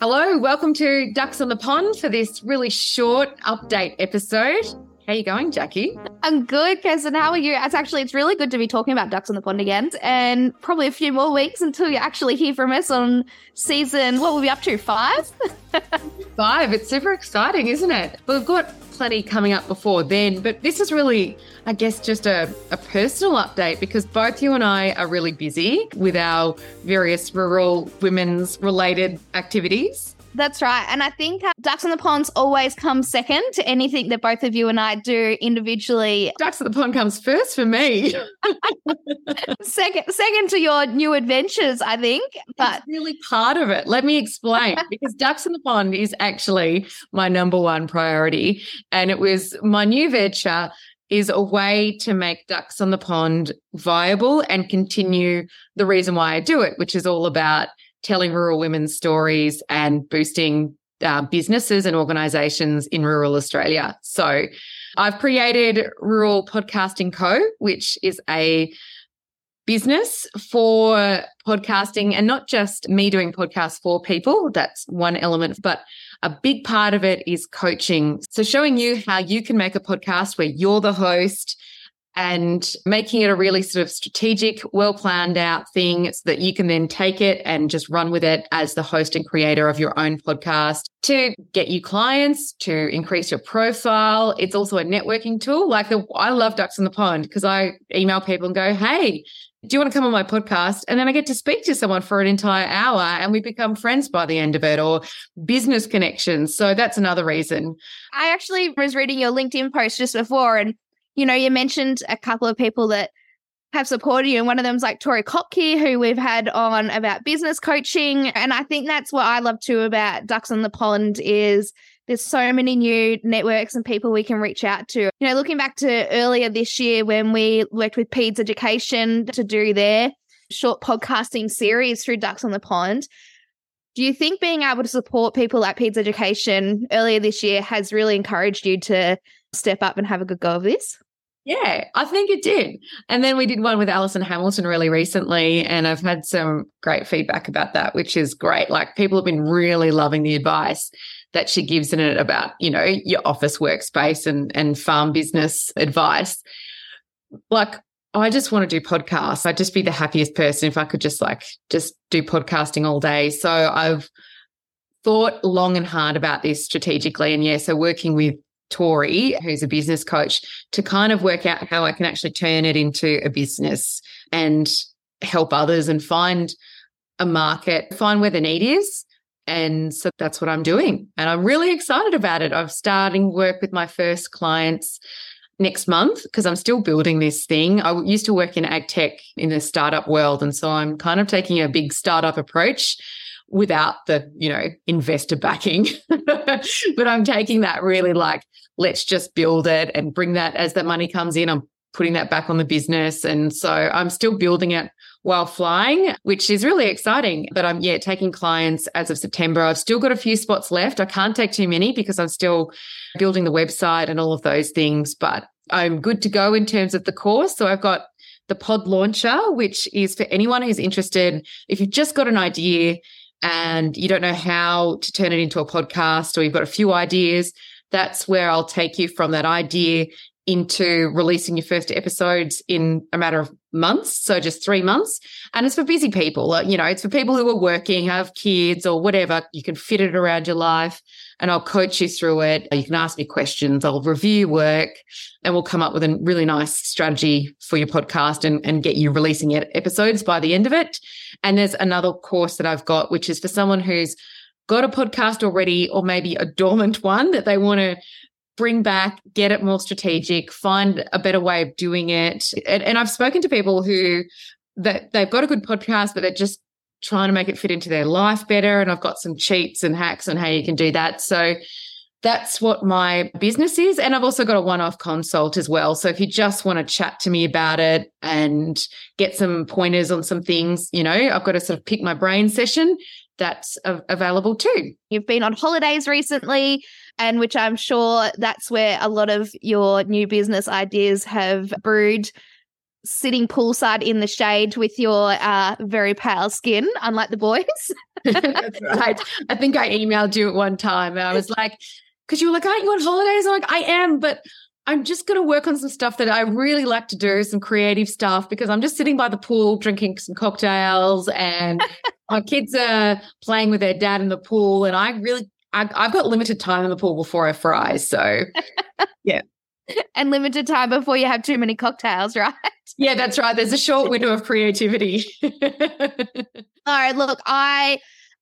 Hello, welcome to Ducks on the Pond for this really short update episode. How you going, Jackie? I'm good, Kirsten. How are you? It's actually it's really good to be talking about ducks on the pond again, and probably a few more weeks until you actually hear from us on season. What will we up to? Five. Five. It's super exciting, isn't it? We've got plenty coming up before then, but this is really, I guess, just a, a personal update because both you and I are really busy with our various rural women's related activities. That's right. And I think uh, Ducks on the Ponds always comes second to anything that both of you and I do individually. Ducks on the Pond comes first for me. second second to your new adventures, I think. But it's really part of it. Let me explain. because Ducks on the Pond is actually my number one priority. And it was my new venture is a way to make ducks on the pond viable and continue the reason why I do it, which is all about telling rural women's stories and boosting uh, businesses and organizations in rural Australia. So I've created Rural Podcasting Co., which is a business for podcasting and not just me doing podcasts for people. That's one element, but a big part of it is coaching. So showing you how you can make a podcast where you're the host and making it a really sort of strategic, well planned out thing so that you can then take it and just run with it as the host and creator of your own podcast to get you clients, to increase your profile. It's also a networking tool. Like the, I love Ducks in the Pond because I email people and go, Hey, do you want to come on my podcast? And then I get to speak to someone for an entire hour and we become friends by the end of it or business connections. So that's another reason. I actually was reading your LinkedIn post just before and you know, you mentioned a couple of people that have supported you. And one of them's like Tori Kopke, who we've had on about business coaching. And I think that's what I love too about Ducks on the Pond is there's so many new networks and people we can reach out to. You know, looking back to earlier this year when we worked with PEDS Education to do their short podcasting series through Ducks on the Pond. Do you think being able to support people like PEDS Education earlier this year has really encouraged you to step up and have a good go of this? Yeah, I think it did. And then we did one with Alison Hamilton really recently, and I've had some great feedback about that, which is great. Like people have been really loving the advice that she gives in it about, you know, your office workspace and and farm business advice. Like I just want to do podcasts. I'd just be the happiest person if I could just like just do podcasting all day. So I've thought long and hard about this strategically. And yeah, so working with Tori, who's a business coach, to kind of work out how I can actually turn it into a business and help others and find a market, find where the need is. And so that's what I'm doing. And I'm really excited about it. I'm starting work with my first clients next month because I'm still building this thing. I used to work in ag tech in the startup world. And so I'm kind of taking a big startup approach without the, you know, investor backing. but I'm taking that really like, let's just build it and bring that as that money comes in. I'm putting that back on the business. And so I'm still building it while flying, which is really exciting. But I'm, yeah, taking clients as of September. I've still got a few spots left. I can't take too many because I'm still building the website and all of those things. But I'm good to go in terms of the course. So I've got the pod launcher, which is for anyone who's interested. If you've just got an idea, and you don't know how to turn it into a podcast or you've got a few ideas, that's where I'll take you from that idea into releasing your first episodes in a matter of months. So just three months. And it's for busy people. You know, it's for people who are working, have kids or whatever. You can fit it around your life and I'll coach you through it. You can ask me questions. I'll review work and we'll come up with a really nice strategy for your podcast and, and get you releasing episodes by the end of it. And there's another course that I've got, which is for someone who's got a podcast already or maybe a dormant one that they want to bring back, get it more strategic, find a better way of doing it. And, and I've spoken to people who that they've got a good podcast, but they're just trying to make it fit into their life better. And I've got some cheats and hacks on how you can do that. So that's what my business is. And I've also got a one off consult as well. So if you just want to chat to me about it and get some pointers on some things, you know, I've got a sort of pick my brain session that's available too. You've been on holidays recently, and which I'm sure that's where a lot of your new business ideas have brewed sitting poolside in the shade with your uh, very pale skin, unlike the boys. That's right. I think I emailed you at one time and I was like, because you were like, aren't you on holidays? I'm like, I am, but I'm just going to work on some stuff that I really like to do, some creative stuff, because I'm just sitting by the pool drinking some cocktails and my kids are playing with their dad in the pool. And I really, I, I've got limited time in the pool before I fry. So, yeah. and limited time before you have too many cocktails, right? Yeah, that's right. There's a short window of creativity. All right, look, I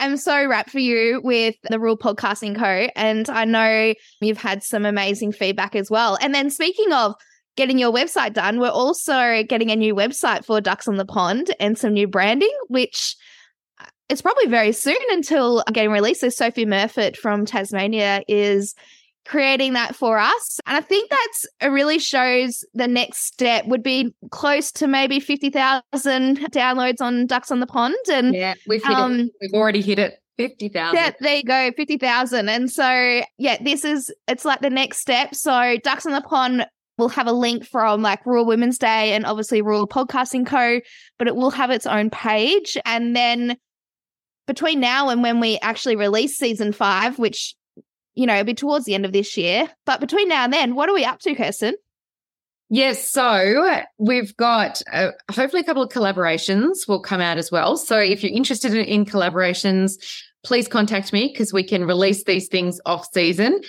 am so rapt for you with the Rural Podcasting Co. And I know you've had some amazing feedback as well. And then speaking of getting your website done, we're also getting a new website for Ducks on the Pond and some new branding, which uh, it's probably very soon until getting released. So Sophie Murfitt from Tasmania is creating that for us. And I think that's it really shows the next step would be close to maybe 50,000 downloads on Ducks on the Pond. And yeah, we've hit um, it. We've already hit it. 50,000. Yeah, there you go, 50,000. And so, yeah, this is, it's like the next step. So, Ducks on the Pond will have a link from like Rural Women's Day and obviously Rural Podcasting Co., but it will have its own page. And then between now and when we actually release season five, which you know, be towards the end of this year. But between now and then, what are we up to, Kirsten? Yes, so we've got uh, hopefully a couple of collaborations will come out as well. So if you're interested in, in collaborations, please contact me because we can release these things off season.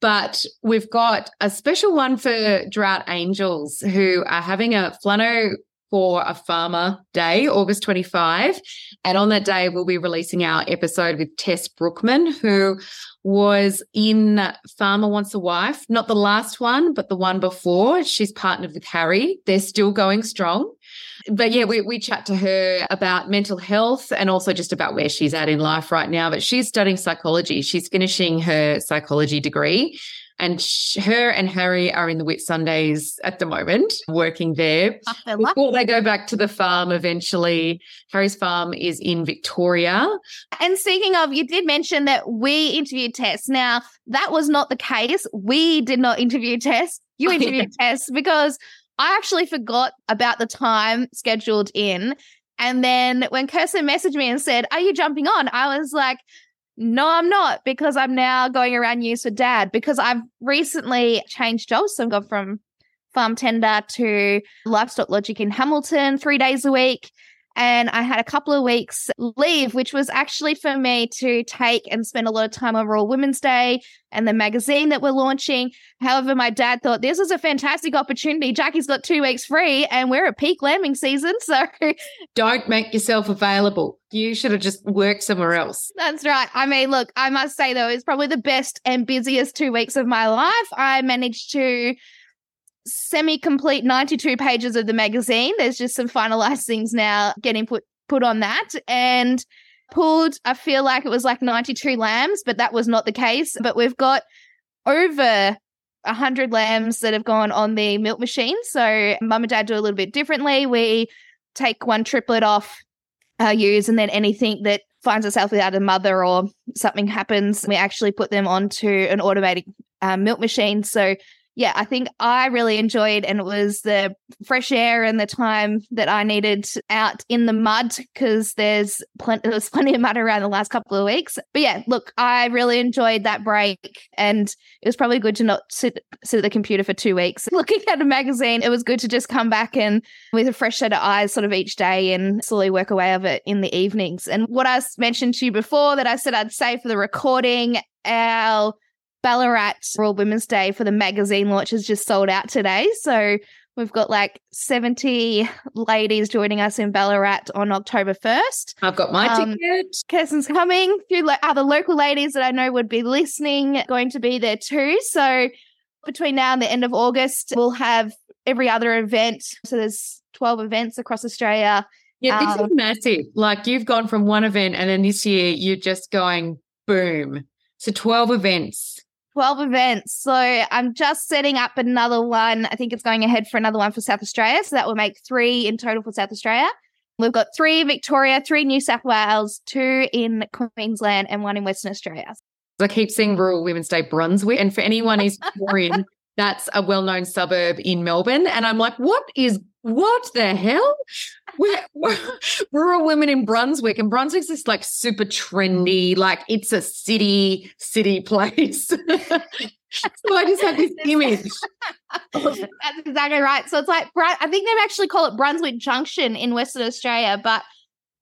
But we've got a special one for Drought Angels who are having a Flanno for a farmer day, August 25. And on that day, we'll be releasing our episode with Tess Brookman, who was in Farmer Wants a Wife, not the last one, but the one before. She's partnered with Harry. They're still going strong. But yeah, we, we chat to her about mental health and also just about where she's at in life right now. But she's studying psychology. She's finishing her psychology degree. And sh- her and Harry are in the Whitsundays at the moment, working there before they go back to the farm eventually. Harry's farm is in Victoria. And speaking of, you did mention that we interviewed Tess. Now, that was not the case. We did not interview Tess. You interviewed Tess because I actually forgot about the time scheduled in. And then when Kirsten messaged me and said, Are you jumping on? I was like, no, I'm not because I'm now going around news for dad because I've recently changed jobs. So I've gone from Farmtender to Livestock Logic in Hamilton three days a week. And I had a couple of weeks leave, which was actually for me to take and spend a lot of time on Rural Women's Day and the magazine that we're launching. However, my dad thought this is a fantastic opportunity. Jackie's got two weeks free and we're at peak lambing season. So don't make yourself available. You should have just worked somewhere else. That's right. I mean, look, I must say though, it's probably the best and busiest two weeks of my life. I managed to semi complete 92 pages of the magazine. There's just some finalized things now getting put put on that and pulled I feel like it was like 92 lambs, but that was not the case. But we've got over 100 lambs that have gone on the milk machine. So mum and dad do a little bit differently. We take one triplet off uh, ewes and then anything that finds itself without a mother or something happens, we actually put them onto an automatic uh, milk machine. So yeah, I think I really enjoyed and it was the fresh air and the time that I needed out in the mud because there's plenty there's plenty of mud around the last couple of weeks. But yeah, look, I really enjoyed that break and it was probably good to not sit sit at the computer for two weeks looking at a magazine. It was good to just come back and with a fresh set of eyes sort of each day and slowly work away of it in the evenings. And what I mentioned to you before that I said I'd say for the recording, our Ballarat Rural Women's Day for the magazine launch has just sold out today. So we've got like 70 ladies joining us in Ballarat on October 1st. I've got my um, ticket. Kirsten's coming. A few other local ladies that I know would be listening going to be there too. So between now and the end of August, we'll have every other event. So there's 12 events across Australia. Yeah, this um, is massive. Like you've gone from one event and then this year you're just going boom. So 12 events 12 events. So I'm just setting up another one. I think it's going ahead for another one for South Australia. So that will make three in total for South Australia. We've got three in Victoria, three New South Wales, two in Queensland, and one in Western Australia. I keep seeing Rural Women's Day Brunswick. And for anyone who's Victorian, That's a well known suburb in Melbourne. And I'm like, what is, what the hell? We're, we're rural women in Brunswick, and Brunswick's this like super trendy, like it's a city, city place. so I just had this image. That's exactly right. So it's like, I think they actually call it Brunswick Junction in Western Australia, but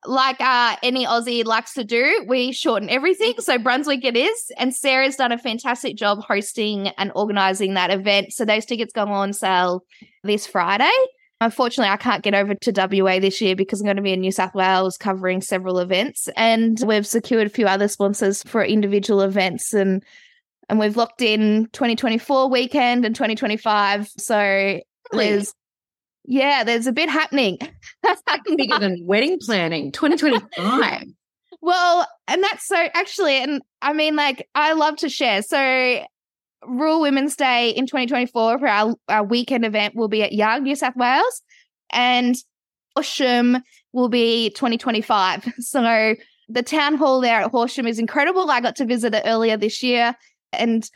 like uh, any Aussie likes to do, we shorten everything. So Brunswick it is. And Sarah's done a fantastic job hosting and organizing that event. So those tickets go on sale this Friday. Unfortunately, I can't get over to WA this year because I'm going to be in New South Wales covering several events. And we've secured a few other sponsors for individual events and and we've locked in 2024 weekend and 2025. So there's yeah, there's a bit happening. That's bigger than wedding planning, 2025. well, and that's so actually, and I mean, like, I love to share. So, Rural Women's Day in 2024 for our, our weekend event will be at Young, New South Wales, and Horsham will be 2025. So, the town hall there at Horsham is incredible. I got to visit it earlier this year, and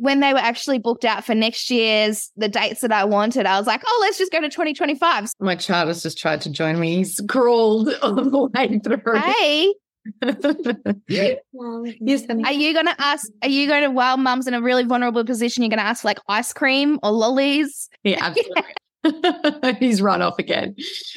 when they were actually booked out for next year's the dates that I wanted, I was like, oh, let's just go to 2025. My child has just tried to join me. He's crawled all the way through. Hey. yes. Are you gonna ask? Are you going to while mum's in a really vulnerable position? You're gonna ask for like ice cream or lollies? Yeah, absolutely. He's run off again.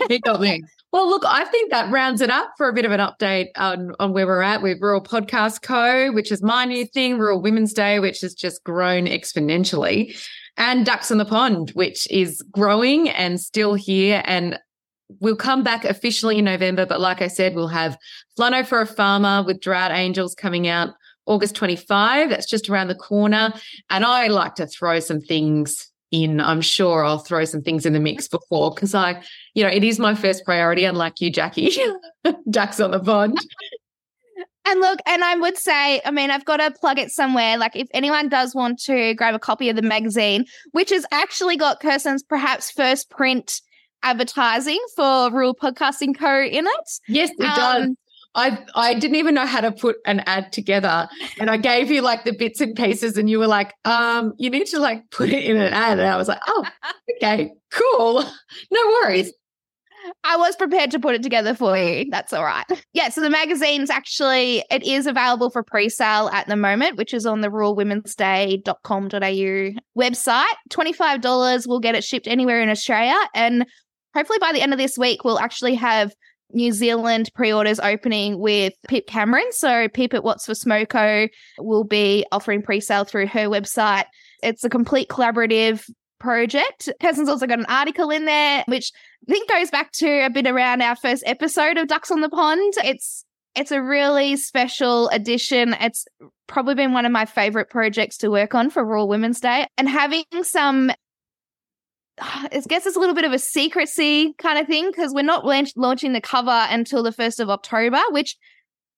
He got me. Well, look, I think that rounds it up for a bit of an update on, on where we're at with Rural Podcast Co., which is my new thing, Rural Women's Day, which has just grown exponentially, and Ducks in the Pond, which is growing and still here. And we'll come back officially in November. But like I said, we'll have Flanno for a Farmer with Drought Angels coming out August 25. That's just around the corner. And I like to throw some things in. I'm sure I'll throw some things in the mix before because I, you know, it is my first priority, unlike you, Jackie. Ducks on the pond. And look, and I would say, I mean, I've got to plug it somewhere. Like, if anyone does want to grab a copy of the magazine, which has actually got Kirsten's perhaps first print advertising for Rural Podcasting Co. in it. Yes, it um, does. I I didn't even know how to put an ad together, and I gave you like the bits and pieces, and you were like, um, you need to like put it in an ad, and I was like, oh, okay, cool, no worries. I was prepared to put it together for you. That's all right. Yeah, so the magazine's actually it is available for pre-sale at the moment, which is on the ruralwomensday.com.au website. $25 will get it shipped anywhere in Australia and hopefully by the end of this week we'll actually have New Zealand pre-orders opening with Pip Cameron. So Pip at What's for Smoko will be offering pre-sale through her website. It's a complete collaborative project. Kirsten's also got an article in there, which I think goes back to a bit around our first episode of Ducks on the Pond. It's it's a really special edition. It's probably been one of my favorite projects to work on for Rural Women's Day. And having some I guess it's a little bit of a secrecy kind of thing because we're not launching the cover until the 1st of October, which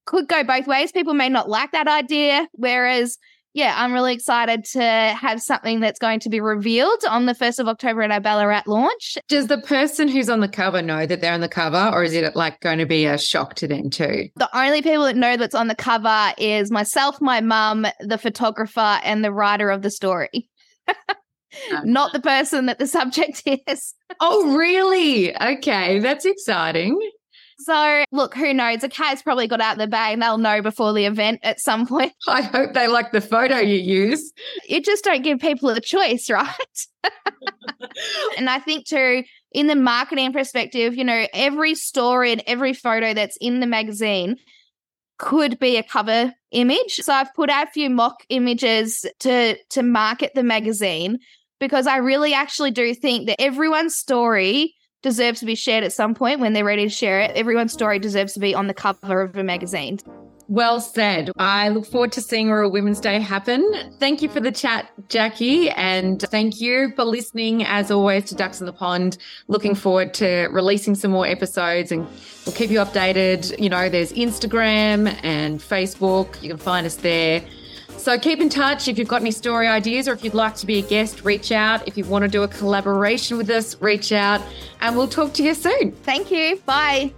could go both ways. People may not like that idea. Whereas, yeah, I'm really excited to have something that's going to be revealed on the 1st of October at our Ballarat launch. Does the person who's on the cover know that they're on the cover, or is it like going to be a shock to them too? The only people that know that's on the cover is myself, my mum, the photographer, and the writer of the story. not the person that the subject is. oh, really? Okay, that's exciting. So, look, who knows? A cat's probably got out the bag and they'll know before the event at some point. I hope they like the photo you use. You just don't give people a choice, right? and I think, too, in the marketing perspective, you know, every story and every photo that's in the magazine could be a cover image. So I've put out a few mock images to to market the magazine because I really actually do think that everyone's story deserves to be shared at some point when they're ready to share it. Everyone's story deserves to be on the cover of a magazine. Well said. I look forward to seeing Rural Women's Day happen. Thank you for the chat, Jackie. And thank you for listening, as always, to Ducks in the Pond. Looking forward to releasing some more episodes and we'll keep you updated. You know, there's Instagram and Facebook. You can find us there. So keep in touch. If you've got any story ideas or if you'd like to be a guest, reach out. If you want to do a collaboration with us, reach out and we'll talk to you soon. Thank you. Bye.